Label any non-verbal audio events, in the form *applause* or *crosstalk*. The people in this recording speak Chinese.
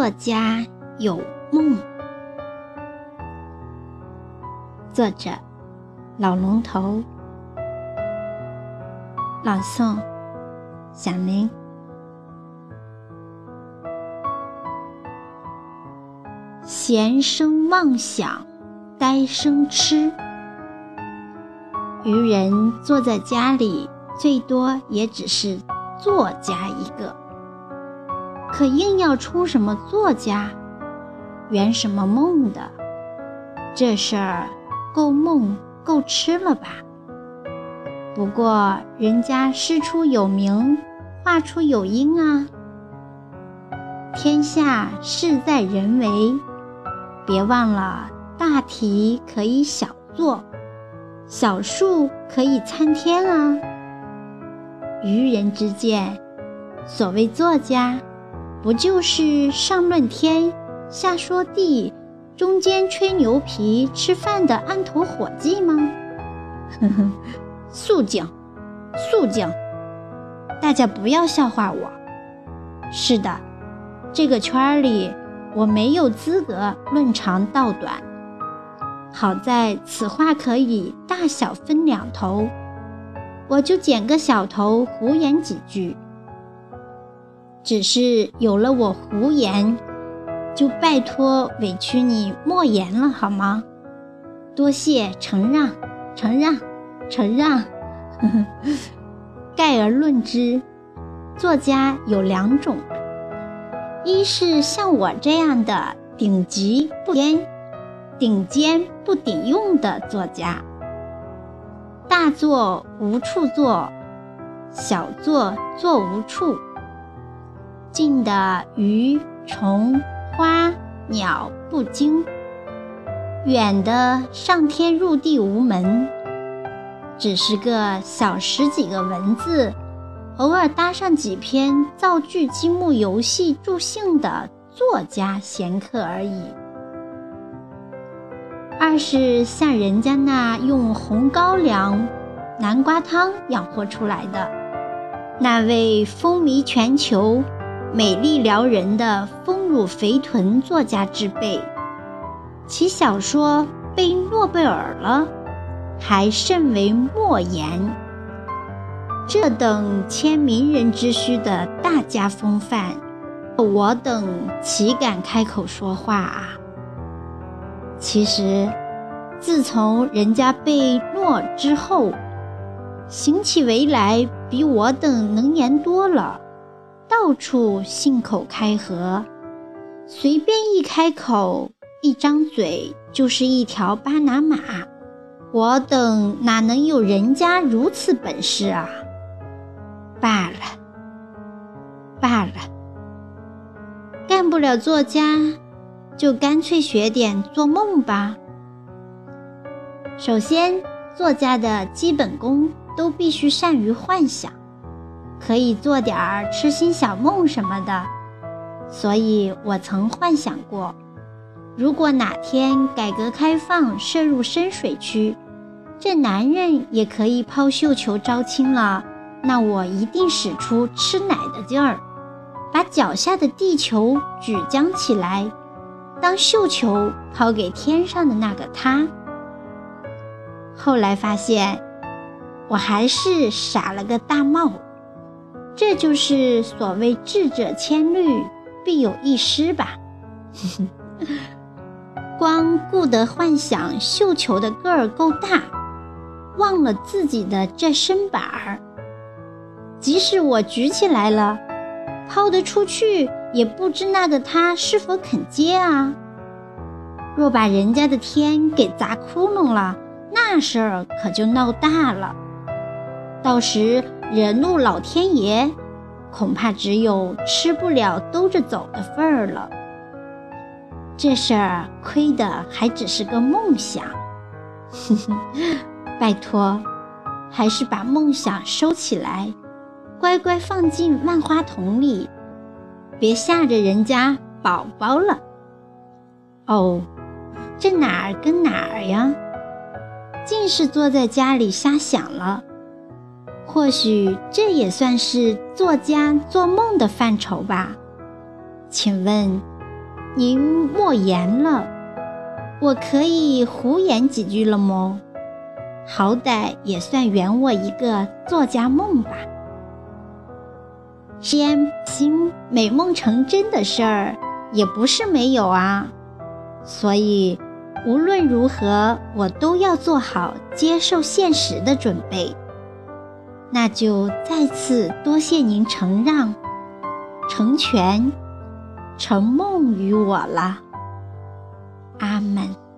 作家有梦。作者：老龙头。朗诵：响铃。闲生妄想，呆生痴。愚人坐在家里，最多也只是作家一个。可硬要出什么作家，圆什么梦的，这事儿够梦够吃了吧？不过人家诗出有名，画出有因啊。天下事在人为，别忘了大题可以小做，小树可以参天啊。愚人之见，所谓作家。不就是上论天，下说地，中间吹牛皮、吃饭的案头伙计吗？呵呵，肃静，肃静！大家不要笑话我。是的，这个圈里我没有资格论长道短。好在此话可以大小分两头，我就捡个小头胡言几句。只是有了我胡言，就拜托委屈你莫言了，好吗？多谢承让，承让，承让。*laughs* 概而论之，作家有两种：一是像我这样的顶级不尖、顶尖不顶用的作家，大作无处作，小作作无处。近的鱼虫花鸟不惊，远的上天入地无门，只是个小十几个文字，偶尔搭上几篇造句积木游戏助兴的作家闲客而已。二是像人家那用红高粱、南瓜汤养活出来的那位风靡全球。美丽撩人的丰乳肥臀作家之辈，其小说被诺贝尔了，还甚为莫言。这等谦名人之须的大家风范，我等岂敢开口说话啊？其实，自从人家被诺之后，行起为来比我等能言多了。到处信口开河，随便一开口，一张嘴就是一条巴拿马。我等哪能有人家如此本事啊？罢了，罢了，干不了作家，就干脆学点做梦吧。首先，作家的基本功都必须善于幻想。可以做点儿痴心小梦什么的，所以我曾幻想过，如果哪天改革开放涉入深水区，这男人也可以抛绣球招亲了，那我一定使出吃奶的劲儿，把脚下的地球举将起来，当绣球抛给天上的那个他。后来发现，我还是傻了个大帽。这就是所谓智者千虑，必有一失吧。*laughs* 光顾得幻想绣球的个儿够大，忘了自己的这身板儿。即使我举起来了，抛得出去，也不知那个他是否肯接啊。若把人家的天给砸窟窿了，那事儿可就闹大了。到时。惹怒老天爷，恐怕只有吃不了兜着走的份儿了。这事儿亏的还只是个梦想，哼 *laughs* 哼拜托，还是把梦想收起来，乖乖放进万花筒里，别吓着人家宝宝了。哦，这哪儿跟哪儿呀？尽是坐在家里瞎想了。或许这也算是作家做梦的范畴吧？请问，您莫言了，我可以胡言几句了么？好歹也算圆我一个作家梦吧。先心美梦成真的事儿也不是没有啊，所以无论如何，我都要做好接受现实的准备。那就再次多谢您承让、成全、承梦于我了。阿门。